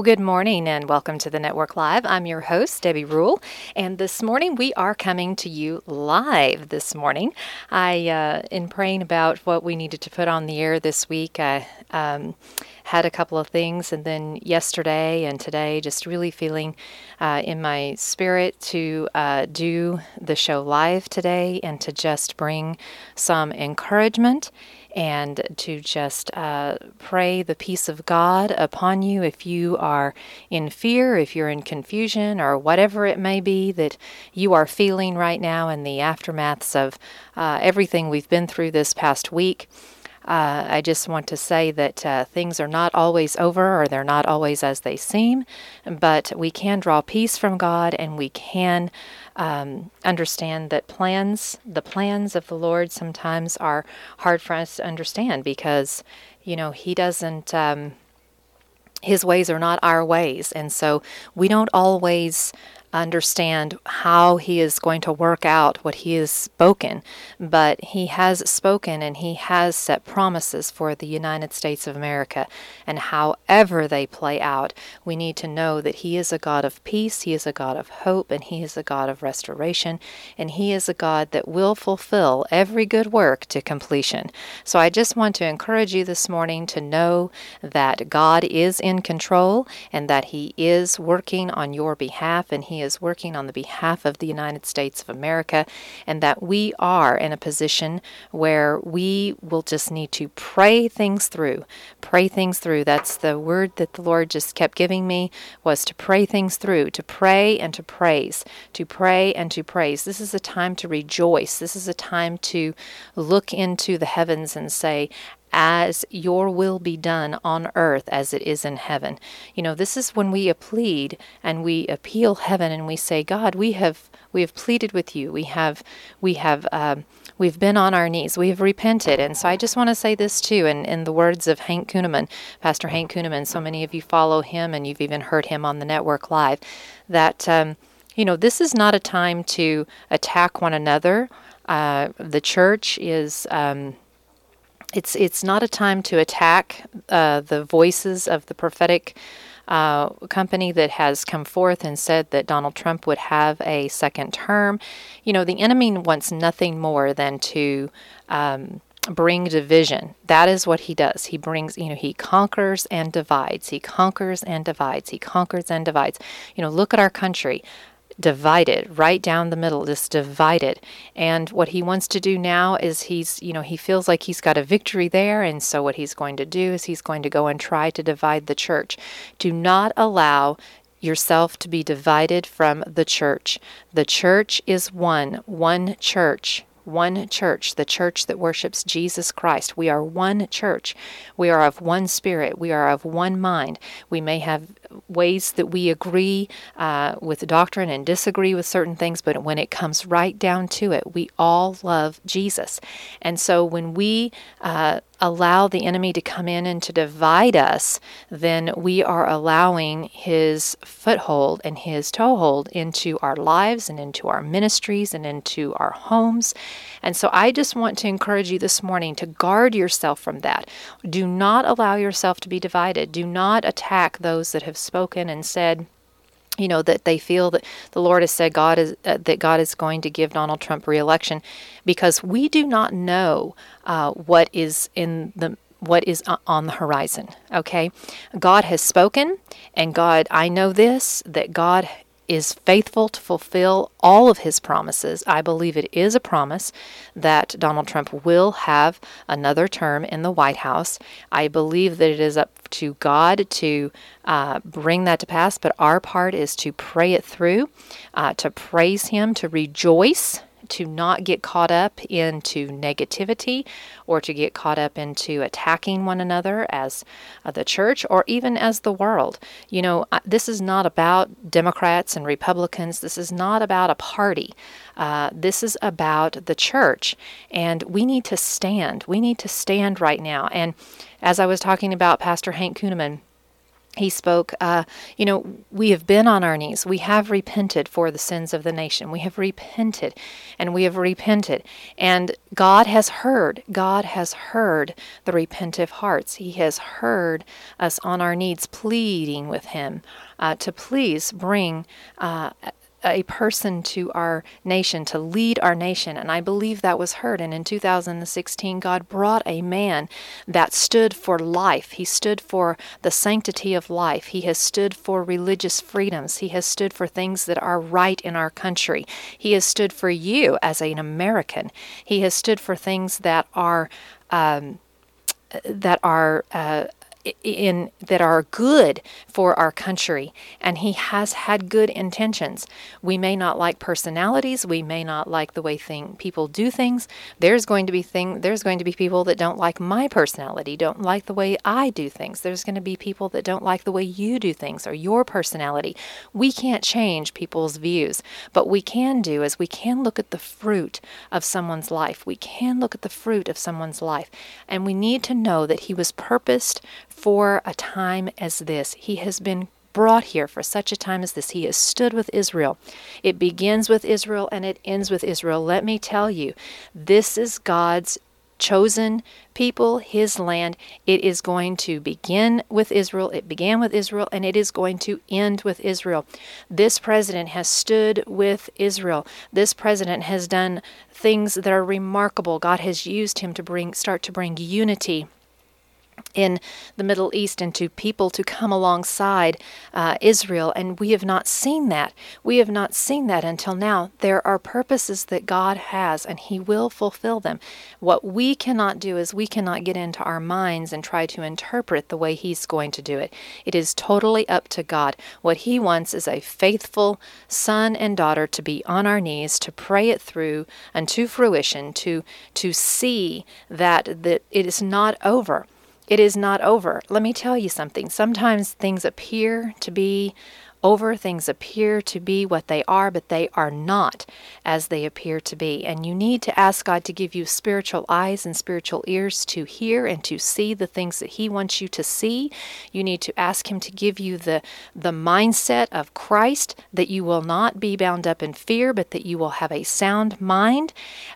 Well, good morning and welcome to the Network Live. I'm your host, Debbie Rule, and this morning we are coming to you live this morning. I, uh, in praying about what we needed to put on the air this week, I um, had a couple of things, and then yesterday and today, just really feeling uh, in my spirit to uh, do the show live today and to just bring some encouragement and to just uh, pray the peace of God upon you if you are in fear, if you're in confusion, or whatever it may be that you are feeling right now in the aftermaths of uh, everything we've been through this past week. Uh, I just want to say that uh, things are not always over or they're not always as they seem, but we can draw peace from God and we can um, understand that plans, the plans of the Lord, sometimes are hard for us to understand because, you know, He doesn't. Um, his ways are not our ways. And so we don't always understand how he is going to work out what he has spoken, but he has spoken and he has set promises for the United States of America. And however they play out, we need to know that he is a God of peace, he is a God of hope, and he is a God of restoration, and he is a God that will fulfill every good work to completion. So I just want to encourage you this morning to know that God is in control and that he is working on your behalf and he is working on the behalf of the United States of America, and that we are in a position where we will just need to pray things through. Pray things through. That's the word that the Lord just kept giving me was to pray things through, to pray and to praise, to pray and to praise. This is a time to rejoice. This is a time to look into the heavens and say, as your will be done on earth as it is in heaven. You know, this is when we plead and we appeal heaven and we say, God, we have we have pleaded with you. We have we have um, we've been on our knees. We have repented. And so I just want to say this too, in, in the words of Hank Kunneman, Pastor Hank Kunneman. So many of you follow him and you've even heard him on the network live. That um, you know, this is not a time to attack one another. Uh, the church is. Um, it's it's not a time to attack uh, the voices of the prophetic uh, company that has come forth and said that Donald Trump would have a second term. You know, the enemy wants nothing more than to. Um, bring division. That is what he does. He brings, you know, he conquers and divides. He conquers and divides. He conquers and divides. You know, look at our country divided, right down the middle, just divided. And what he wants to do now is he's, you know, he feels like he's got a victory there. And so what he's going to do is he's going to go and try to divide the church. Do not allow yourself to be divided from the church. The church is one, one church one church, the church that worships Jesus Christ. We are one church. We are of one spirit. We are of one mind. We may have ways that we agree uh, with doctrine and disagree with certain things, but when it comes right down to it, we all love Jesus. And so when we uh, allow the enemy to come in and to divide us, then we are allowing his foothold and his toehold into our lives and into our ministries and into our homes. And so I just want to encourage you this morning to guard yourself from that. Do not allow yourself to be divided. Do not attack those that have spoken and said, you know that they feel that the Lord has said God is uh, that God is going to give Donald Trump reelection because we do not know uh, what is in the what is on the horizon okay? God has spoken and God I know this that God is faithful to fulfill all of his promises. I believe it is a promise that Donald Trump will have another term in the White House. I believe that it is up to God to uh, bring that to pass, but our part is to pray it through, uh, to praise Him, to rejoice to not get caught up into negativity or to get caught up into attacking one another as uh, the church or even as the world. You know, this is not about Democrats and Republicans. This is not about a party. Uh, this is about the church. And we need to stand. We need to stand right now. And as I was talking about Pastor Hank Kunneman, he spoke, uh, you know, we have been on our knees. We have repented for the sins of the nation. We have repented and we have repented. And God has heard. God has heard the repentive hearts. He has heard us on our knees pleading with Him uh, to please bring uh, a person to our nation, to lead our nation. And I believe that was heard. And in 2016, God brought a man that stood for life. He stood for the sanctity of life. He has stood for religious freedoms. He has stood for things that are right in our country. He has stood for you as an American. He has stood for things that are. Um, that are uh, in that are good for our country and he has had good intentions. We may not like personalities we may not like the way thing people do things. There's going to be thing there's going to be people that don't like my personality don't like the way I do things. There's going to be people that don't like the way you do things or your personality. We can't change people's views. But we can do is we can look at the fruit of someone's life. We can look at the fruit of someone's life. And we need to know that he was purposed for a time as this. He has been brought here for such a time as this. He has stood with Israel. It begins with Israel and it ends with Israel. Let me tell you, this is God's chosen people, his land. It is going to begin with Israel. It began with Israel and it is going to end with Israel. This president has stood with Israel. This president has done things that are remarkable. God has used him to bring start to bring unity in the Middle East and to people to come alongside uh, Israel. And we have not seen that. We have not seen that until now. There are purposes that God has, and He will fulfill them. What we cannot do is we cannot get into our minds and try to interpret the way He's going to do it. It is totally up to God. What He wants is a faithful son and daughter to be on our knees, to pray it through unto fruition, to, to see that, that it is not over it is not over. Let me tell you something. Sometimes things appear to be over. Things appear to be what they are, but they are not as they appear to be. And you need to ask God to give you spiritual eyes and spiritual ears to hear and to see the things that He wants you to see. You need to ask Him to give you the, the mindset of Christ that you will not be bound up in fear, but that you will have a sound mind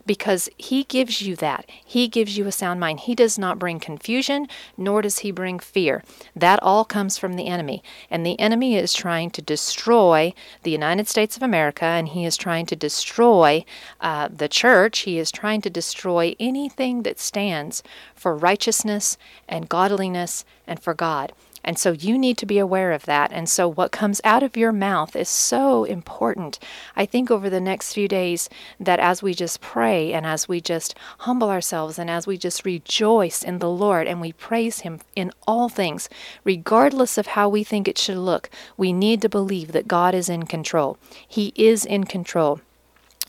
because He gives you that. He gives you a sound mind. He does not bring confusion, nor does He bring fear. That all comes from the enemy. And the enemy is trying to destroy the United States of America and he is trying to destroy uh, the church. He is trying to destroy anything that stands for righteousness and godliness and for God. And so you need to be aware of that. And so what comes out of your mouth is so important. I think over the next few days that as we just pray and as we just humble ourselves and as we just rejoice in the Lord and we praise Him in all things, regardless of how we think it should look, we need to believe that God is in control. He is in control.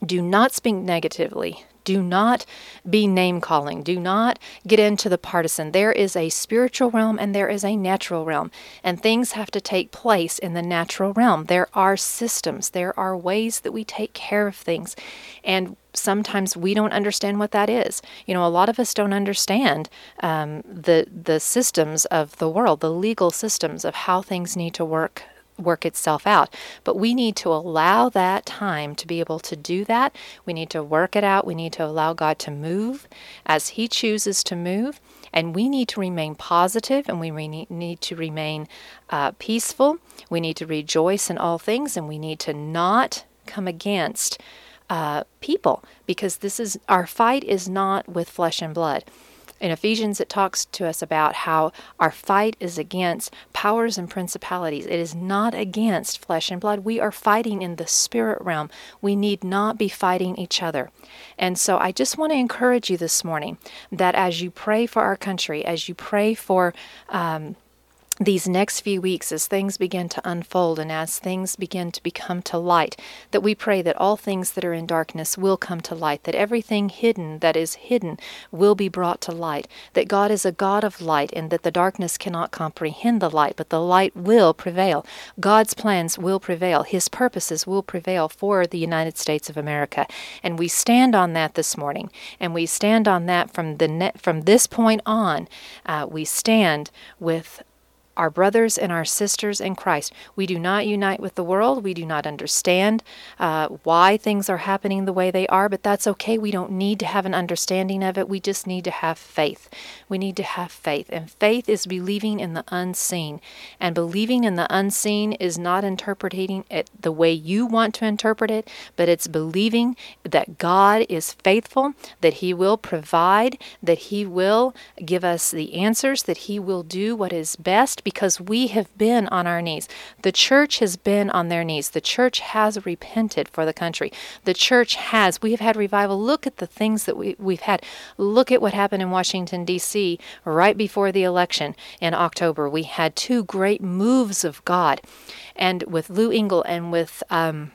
Do not speak negatively. Do not be name calling. Do not get into the partisan. There is a spiritual realm and there is a natural realm, and things have to take place in the natural realm. There are systems, there are ways that we take care of things, and sometimes we don't understand what that is. You know, a lot of us don't understand um, the the systems of the world, the legal systems of how things need to work work itself out. But we need to allow that time to be able to do that. We need to work it out. We need to allow God to move as He chooses to move. And we need to remain positive and we re- need to remain uh, peaceful. We need to rejoice in all things and we need to not come against uh, people because this is our fight is not with flesh and blood. In Ephesians, it talks to us about how our fight is against powers and principalities. It is not against flesh and blood. We are fighting in the spirit realm. We need not be fighting each other. And so I just want to encourage you this morning that as you pray for our country, as you pray for, um, these next few weeks as things begin to unfold and as things begin to become to light, that we pray that all things that are in darkness will come to light, that everything hidden that is hidden will be brought to light, that God is a God of light and that the darkness cannot comprehend the light, but the light will prevail. God's plans will prevail. His purposes will prevail for the United States of America. And we stand on that this morning. And we stand on that from the net, from this point on. Uh, we stand with our brothers and our sisters in Christ. We do not unite with the world. We do not understand uh, why things are happening the way they are, but that's okay. We don't need to have an understanding of it. We just need to have faith. We need to have faith. And faith is believing in the unseen. And believing in the unseen is not interpreting it the way you want to interpret it, but it's believing that God is faithful, that He will provide, that He will give us the answers, that He will do what is best because we have been on our knees. The church has been on their knees. The church has repented for the country. The church has. We have had revival. Look at the things that we, we've had. Look at what happened in Washington, D.C. right before the election in October. We had two great moves of God. And with Lou Engle and with um,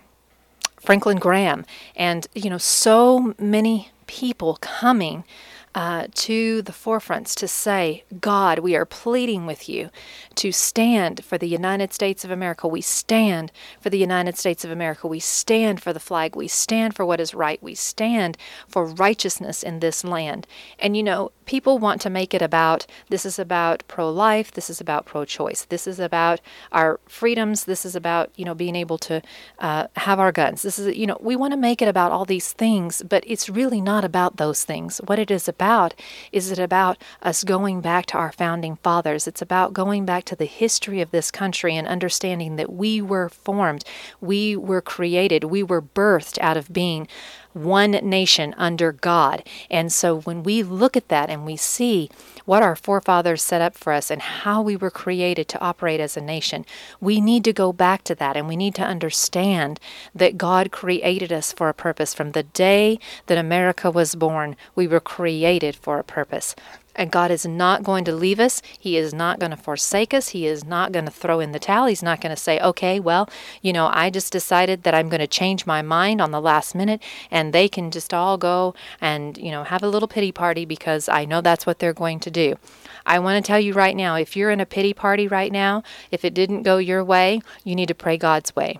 Franklin Graham, and, you know, so many people coming uh, to the forefronts to say, God, we are pleading with you to stand for the United States of America. We stand for the United States of America. We stand for the flag. We stand for what is right. We stand for righteousness in this land. And you know, people want to make it about this is about pro life, this is about pro choice, this is about our freedoms, this is about, you know, being able to uh, have our guns. This is, you know, we want to make it about all these things, but it's really not about those things. What it is about about? Is it about us going back to our founding fathers? It's about going back to the history of this country and understanding that we were formed, we were created, we were birthed out of being one nation under God. And so when we look at that and we see what our forefathers set up for us and how we were created to operate as a nation, we need to go back to that and we need to understand that God created us for a purpose. From the day that America was born, we were created for a purpose. And God is not going to leave us. He is not going to forsake us. He is not going to throw in the towel. He's not going to say, okay, well, you know, I just decided that I'm going to change my mind on the last minute and they can just all go and, you know, have a little pity party because I know that's what they're going to do. I want to tell you right now if you're in a pity party right now, if it didn't go your way, you need to pray God's way.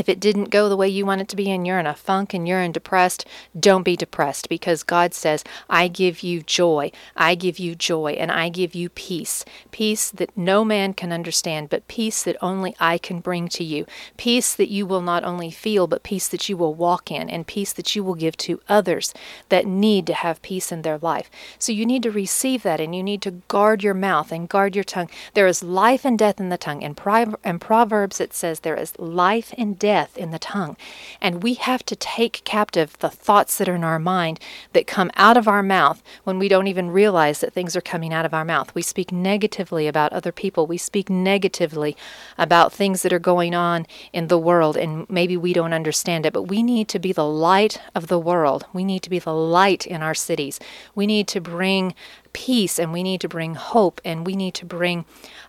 If it didn't go the way you want it to be and you're in a funk and you're in depressed, don't be depressed because God says, I give you joy. I give you joy and I give you peace. Peace that no man can understand, but peace that only I can bring to you. Peace that you will not only feel, but peace that you will walk in and peace that you will give to others that need to have peace in their life. So you need to receive that and you need to guard your mouth and guard your tongue. There is life and death in the tongue. In, Proverbs, it says there is life and death death in the tongue. And we have to take captive the thoughts that are in our mind that come out of our mouth when we don't even realize that things are coming out of our mouth. We speak negatively about other people, we speak negatively about things that are going on in the world, and maybe we don't understand it, but we need to be the light of the world. We need to be the light in our cities. We need to bring peace and we need to bring hope and we need to bring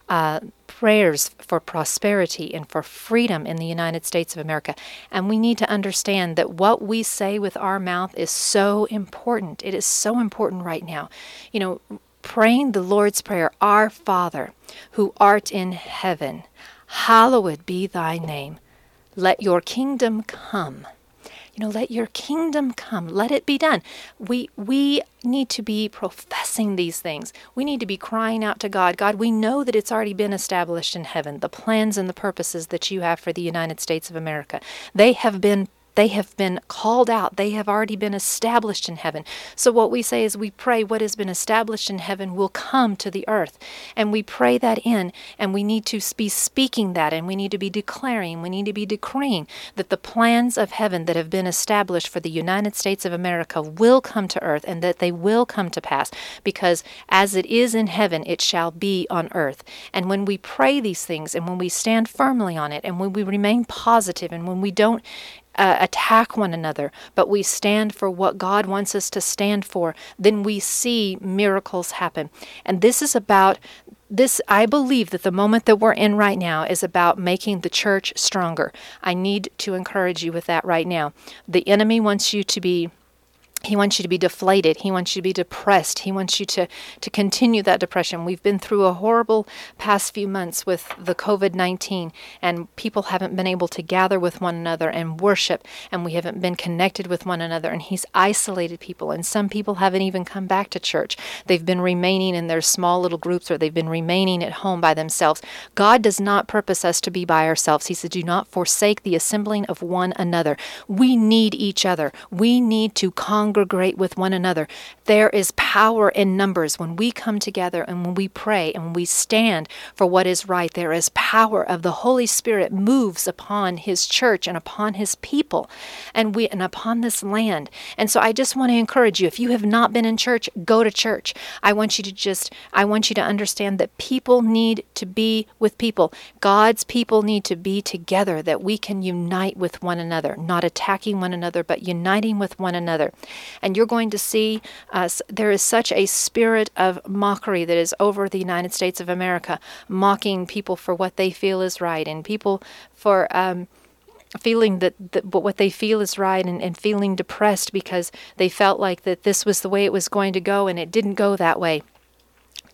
uh, prayers for prosperity and for freedom in the United States of America. And we need to understand that what we say with our mouth is so important. It is so important right now. You know, praying the Lord's Prayer, Our Father, who art in heaven, hallowed be thy name. Let your kingdom come know let your kingdom come. Let it be done. We we need to be professing these things. We need to be crying out to god. God we know that it's already been established in heaven the plans and the purposes that you have for the united states of america. They have been they have been called out. They have already been established in heaven. So, what we say is we pray what has been established in heaven will come to the earth. And we pray that in, and we need to be speaking that, and we need to be declaring, we need to be decreeing that the plans of heaven that have been established for the United States of America will come to earth and that they will come to pass. Because as it is in heaven, it shall be on earth. And when we pray these things, and when we stand firmly on it, and when we remain positive, and when we don't uh, attack one another, but we stand for what God wants us to stand for, then we see miracles happen. And this is about this I believe that the moment that we're in right now is about making the church stronger. I need to encourage you with that right now. The enemy wants you to be he wants you to be deflated. He wants you to be depressed. He wants you to, to continue that depression. We've been through a horrible past few months with the COVID 19, and people haven't been able to gather with one another and worship, and we haven't been connected with one another. And He's isolated people, and some people haven't even come back to church. They've been remaining in their small little groups or they've been remaining at home by themselves. God does not purpose us to be by ourselves. He said, Do not forsake the assembling of one another. We need each other. We need to congregate congregate with one another. There is power in numbers. When we come together and when we pray and when we stand for what is right, there is power of the Holy Spirit moves upon his church and upon his people and we and upon this land. And so I just want to encourage you if you have not been in church, go to church. I want you to just I want you to understand that people need to be with people. God's people need to be together that we can unite with one another, not attacking one another, but uniting with one another and you're going to see us. There is such a spirit of mockery that is over the United States of America, mocking people for what they feel is right, and people for. Um, feeling that, that what they feel is right and, and feeling depressed because they felt like that this was the way it was going to go and it didn't go that way.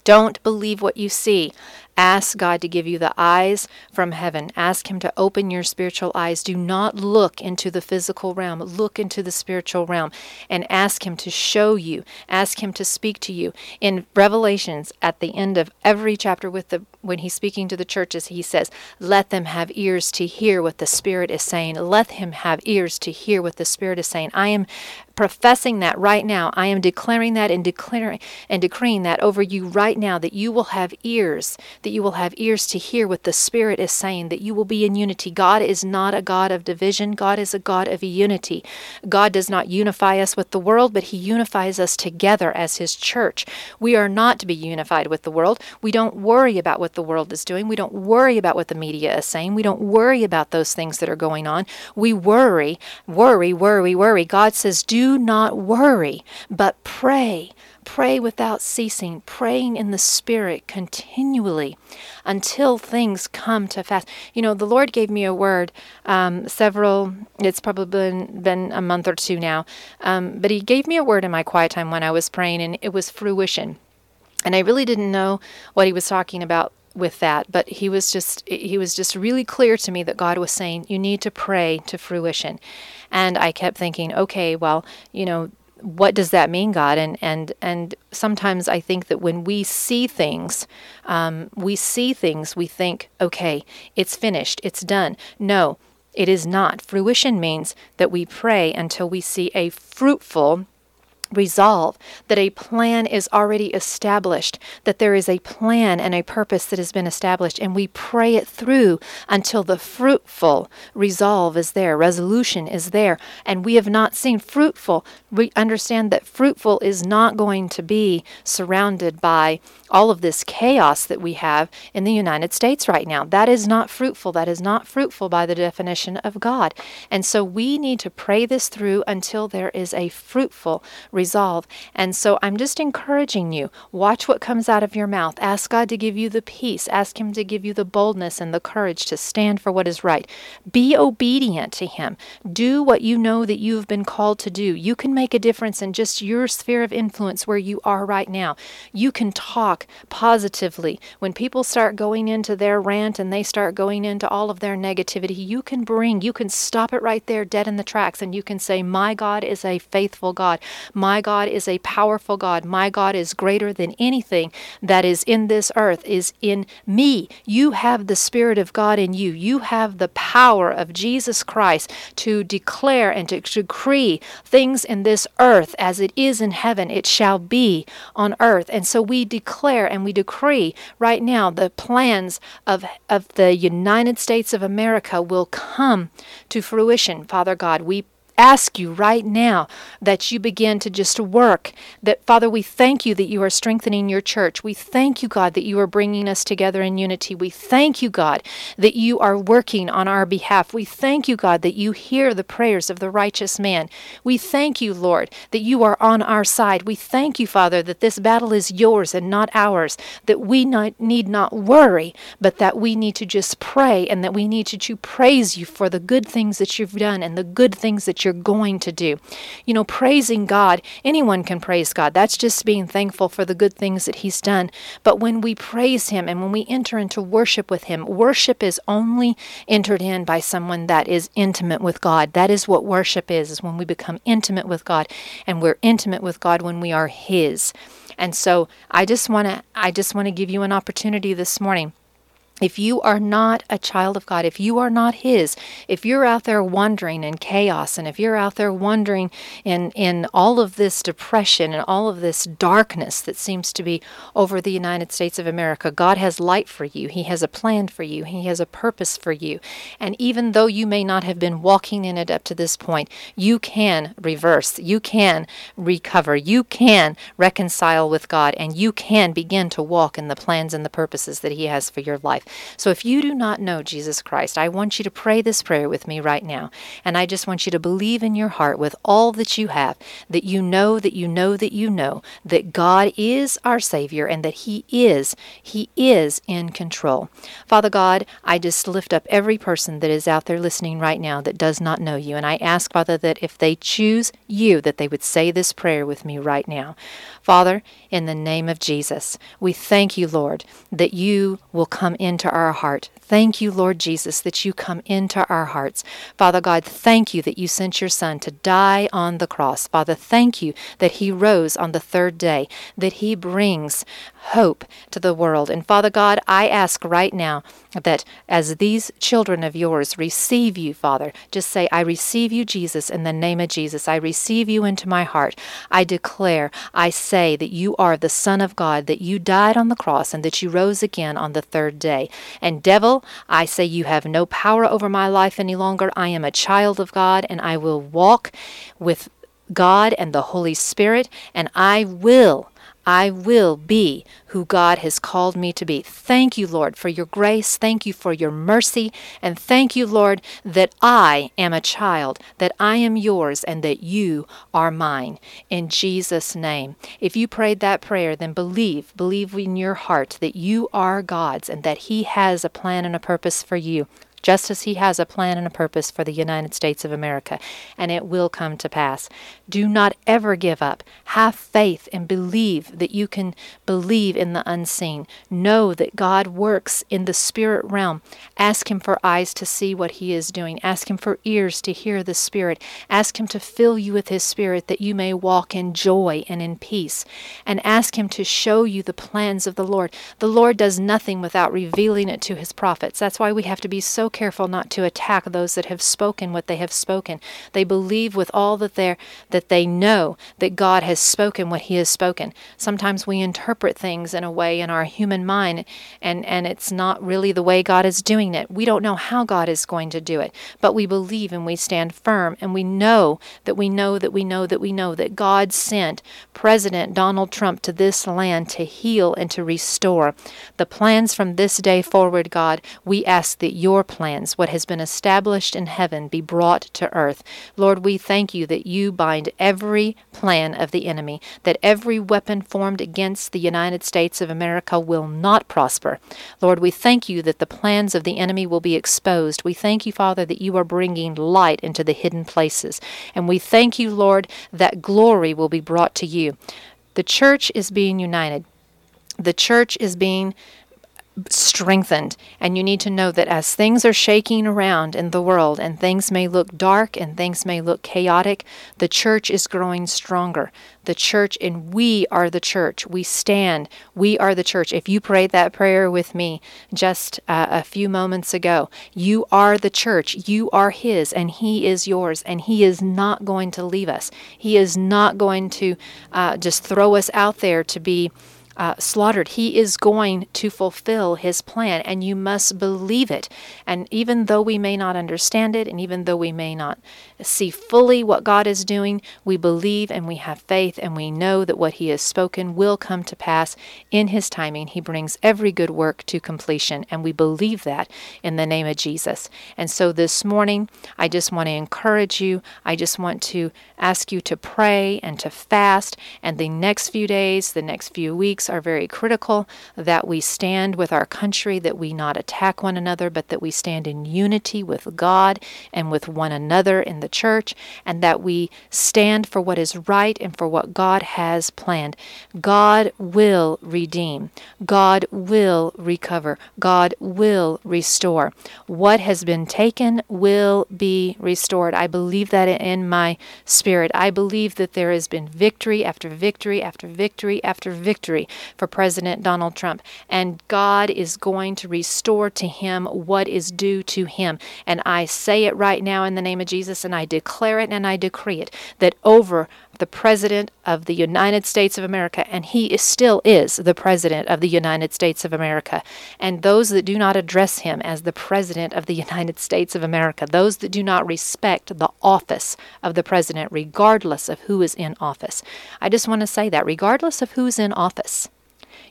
Don't believe what you see. Ask God to give you the eyes from heaven. Ask Him to open your spiritual eyes. Do not look into the physical realm, look into the spiritual realm and ask Him to show you, ask Him to speak to you. In Revelations, at the end of every chapter, with the when He's speaking to the churches, He says, Let them have ears to hear what the Spirit is saying. Let Him have ears to hear what the Spirit is saying. I am professing that right now. I am declaring that and declaring and decreeing that over you right now that you will have ears that you will have ears to hear what the Spirit is saying, that you will be in unity. God is not a God of division, God is a God of unity. God does not unify us with the world, but He unifies us together as His church. We are not to be unified with the world. We don't worry about what the world is doing. We don't worry about what the media is saying. We don't worry about those things that are going on. We worry, worry, worry, worry. God says, do not worry, but pray. Pray without ceasing, praying in the Spirit continually until things come to pass. You know, the Lord gave me a word um, several, it's probably been, been a month or two now, um, but He gave me a word in my quiet time when I was praying, and it was fruition. And I really didn't know what He was talking about with that but he was just he was just really clear to me that God was saying you need to pray to fruition and I kept thinking okay well you know what does that mean, God? And and and sometimes I think that when we see things, um, we see things, we think, okay, it's finished, it's done. No, it is not. Fruition means that we pray until we see a fruitful resolve that a plan is already established, that there is a plan and a purpose that has been established, and we pray it through until the fruitful resolve is there, resolution is there, and we have not seen fruitful. We understand that fruitful is not going to be surrounded by all of this chaos that we have in the United States right now. That is not fruitful. That is not fruitful by the definition of God. And so we need to pray this through until there is a fruitful resolve. And so I'm just encouraging you watch what comes out of your mouth. Ask God to give you the peace, ask Him to give you the boldness and the courage to stand for what is right. Be obedient to Him. Do what you know that you've been called to do. You can make a difference in just your sphere of influence where you are right now. You can talk positively. When people start going into their rant and they start going into all of their negativity, you can bring, you can stop it right there dead in the tracks and you can say, My God is a faithful God. My my God is a powerful God. My God is greater than anything that is in this earth, is in me. You have the Spirit of God in you. You have the power of Jesus Christ to declare and to decree things in this earth as it is in heaven. It shall be on earth. And so we declare and we decree right now the plans of, of the United States of America will come to fruition. Father God, we ask you right now that you begin to just work. That, Father, we thank you that you are strengthening your church. We thank you, God, that you are bringing us together in unity. We thank you, God, that you are working on our behalf. We thank you, God, that you hear the prayers of the righteous man. We thank you, Lord, that you are on our side. We thank you, Father, that this battle is yours and not ours, that we not, need not worry, but that we need to just pray and that we need to, to praise you for the good things that you've done and the good things that you're going to do. You know, praising God, anyone can praise God. That's just being thankful for the good things that He's done. But when we praise Him and when we enter into worship with Him, worship is only entered in by someone that is intimate with God. That is what worship is, is when we become intimate with God. And we're intimate with God when we are His. And so I just want to I just want to give you an opportunity this morning if you are not a child of God, if you are not His, if you're out there wandering in chaos, and if you're out there wandering in, in all of this depression and all of this darkness that seems to be over the United States of America, God has light for you. He has a plan for you. He has a purpose for you. And even though you may not have been walking in it up to this point, you can reverse. You can recover. You can reconcile with God, and you can begin to walk in the plans and the purposes that He has for your life. So if you do not know Jesus Christ, I want you to pray this prayer with me right now. And I just want you to believe in your heart with all that you have that you know that you know that you know that God is our Savior and that He is, He is in control. Father God, I just lift up every person that is out there listening right now that does not know you. And I ask, Father, that if they choose you, that they would say this prayer with me right now. Father, in the name of Jesus, we thank you, Lord, that you will come into our heart. Thank you, Lord Jesus, that you come into our hearts. Father God, thank you that you sent your Son to die on the cross. Father, thank you that he rose on the third day, that he brings hope to the world. And Father God, I ask right now that as these children of yours receive you, Father, just say, I receive you, Jesus, in the name of Jesus. I receive you into my heart. I declare, I say that you are the Son of God, that you died on the cross, and that you rose again on the third day. And devil, I say you have no power over my life any longer. I am a child of God, and I will walk with God and the Holy Spirit, and I will I will be who God has called me to be. Thank you, Lord, for your grace. Thank you for your mercy. And thank you, Lord, that I am a child, that I am yours, and that you are mine. In Jesus' name. If you prayed that prayer, then believe, believe in your heart that you are God's and that He has a plan and a purpose for you just as He has a plan and a purpose for the United States of America, and it will come to pass. Do not ever give up. Have faith and believe that you can believe in the unseen. Know that God works in the spirit realm. Ask Him for eyes to see what He is doing. Ask Him for ears to hear the Spirit. Ask Him to fill you with His Spirit that you may walk in joy and in peace. And ask Him to show you the plans of the Lord. The Lord does nothing without revealing it to His prophets. That's why we have to be so careful not to attack those that have spoken what they have spoken. They believe with all that they that they know that God has spoken what he has spoken. Sometimes we interpret things in a way in our human mind and and it's not really the way God is doing it. We don't know how God is going to do it, but we believe and we stand firm and we know that we know that we know that we know that God sent President Donald Trump to this land to heal and to restore. The plans from this day forward, God, we ask that your plans, what has been established in heaven, be brought to earth. Lord, we thank you that you bind every plan of the enemy, that every weapon formed against the United States of America will not prosper. Lord, we thank you that the plans of the enemy will be exposed. We thank you, Father, that you are bringing light into the hidden places. And we thank you, Lord, that glory will be brought to you. The church is being united. The church is being strengthened. And you need to know that as things are shaking around in the world and things may look dark and things may look chaotic, the church is growing stronger. The church, and we are the church. We stand. We are the church. If you prayed that prayer with me just uh, a few moments ago, you are the church. You are His, and He is yours, and He is not going to leave us. He is not going to uh, just throw us out there to be uh, slaughtered. He is going to fulfill his plan, and you must believe it. And even though we may not understand it, and even though we may not see fully what God is doing, we believe and we have faith, and we know that what he has spoken will come to pass in his timing. He brings every good work to completion, and we believe that in the name of Jesus. And so this morning, I just want to encourage you. I just want to ask you to pray and to fast. And the next few days, the next few weeks are very critical that we stand with our country, that we not attack one another, but that we stand in unity with God and with one another in the church, and that we stand for what is right and for what God has planned. God will redeem, God will recover, God will restore. What has been taken will be restored. I believe that in my spirit. I believe that there has been victory after victory after victory after victory for President Donald Trump. And God is going to restore to him what is due to him. And I say it right now in the name of Jesus, and I declare it and I decree it that over the President of the United States of America, and he is, still is the President of the United States of America. And those that do not address him as the President of the United States of America, those that do not respect the office of the President, regardless of who is in office. I just want to say that, regardless of who's in office,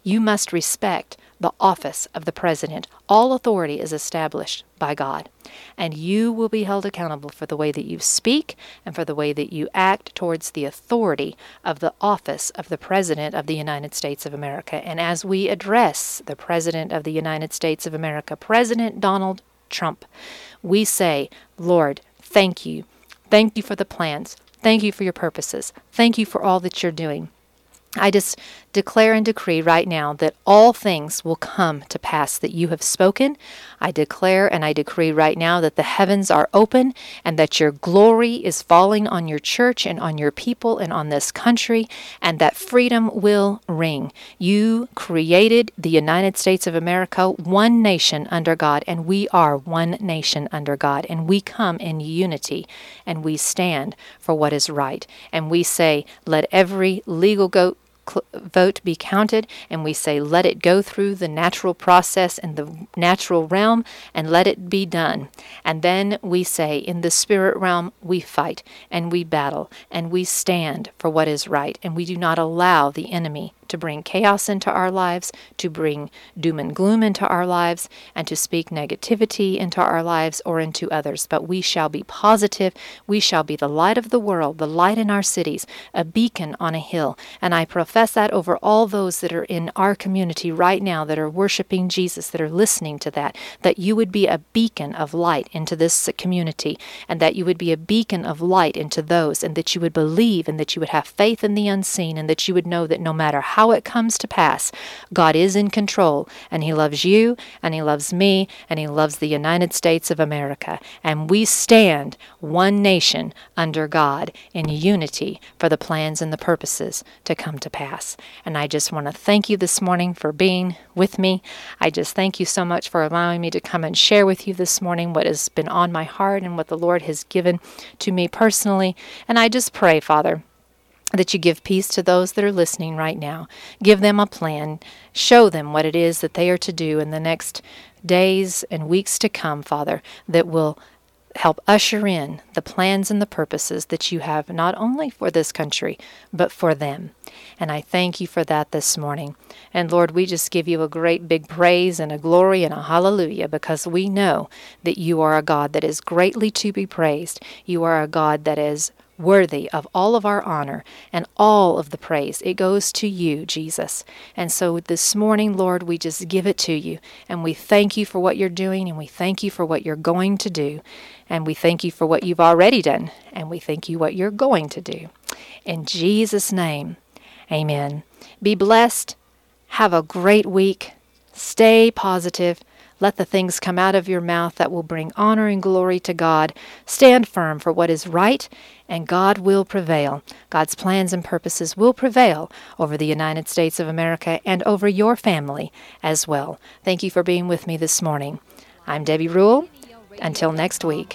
you must respect the office of the President. All authority is established by God, and you will be held accountable for the way that you speak and for the way that you act towards the authority of the office of the President of the United States of America. And as we address the President of the United States of America, President Donald Trump, we say, Lord, thank you. Thank you for the plans. Thank you for your purposes. Thank you for all that you're doing. I just declare and decree right now that all things will come to pass that you have spoken. I declare and I decree right now that the heavens are open and that your glory is falling on your church and on your people and on this country, and that freedom will ring. You created the United States of America, one nation under God, and we are one nation under God, and we come in unity and we stand for what is right. And we say, let every legal goat cl- vote be counted, and we say, let it go through the natural process and the natural realm, and let it be done. And then we say, in the spirit realm, we fight and we battle and we stand for what is right, and we do not allow the enemy to bring chaos into our lives, to bring doom and gloom into our lives, and to speak negativity into our lives or into others. But we shall be positive. We shall be the light of the world, the light in our cities, a beacon on a hill. And I profess that over all those that are in our community right now that are worshiping Jesus, that are listening to that, that you would be a beacon of light into this community, and that you would be a beacon of light into those, and that you would believe, and that you would have faith in the unseen, and that you would know that no matter how it comes to pass, God is in control, and He loves you, and He loves me, and He loves the United States of America. And we stand one nation under God in unity for the plans and the purposes to come to pass. And I just want to thank you this morning for being with me. I just thank you so much for allowing me to come and share with you this morning what has been on my heart and what the Lord has given to me personally. And I just pray, Father, that you give peace to those that are listening right now. Give them a plan. Show them what it is that they are to do in the next days and weeks to come, Father, that will help usher in the plans and the purposes that you have not only for this country, but for them. And I thank you for that this morning. And Lord, we just give you a great big praise and a glory and a hallelujah because we know that you are a God that is greatly to be praised. You are a God that is worthy of all of our honor and all of the praise. It goes to you, Jesus. And so this morning, Lord, we just give it to you. And we thank you for what you're doing, and we thank you for what you're going to do. And we thank you for what you've already done, and we thank you what you're going to do. In Jesus' name, amen. Be blessed. Have a great week. Stay positive. Let the things come out of your mouth that will bring honor and glory to God. Stand firm for what is right, and God will prevail. God's plans and purposes will prevail over the United States of America and over your family as well. Thank you for being with me this morning. I'm Debbie Rule. Until next week.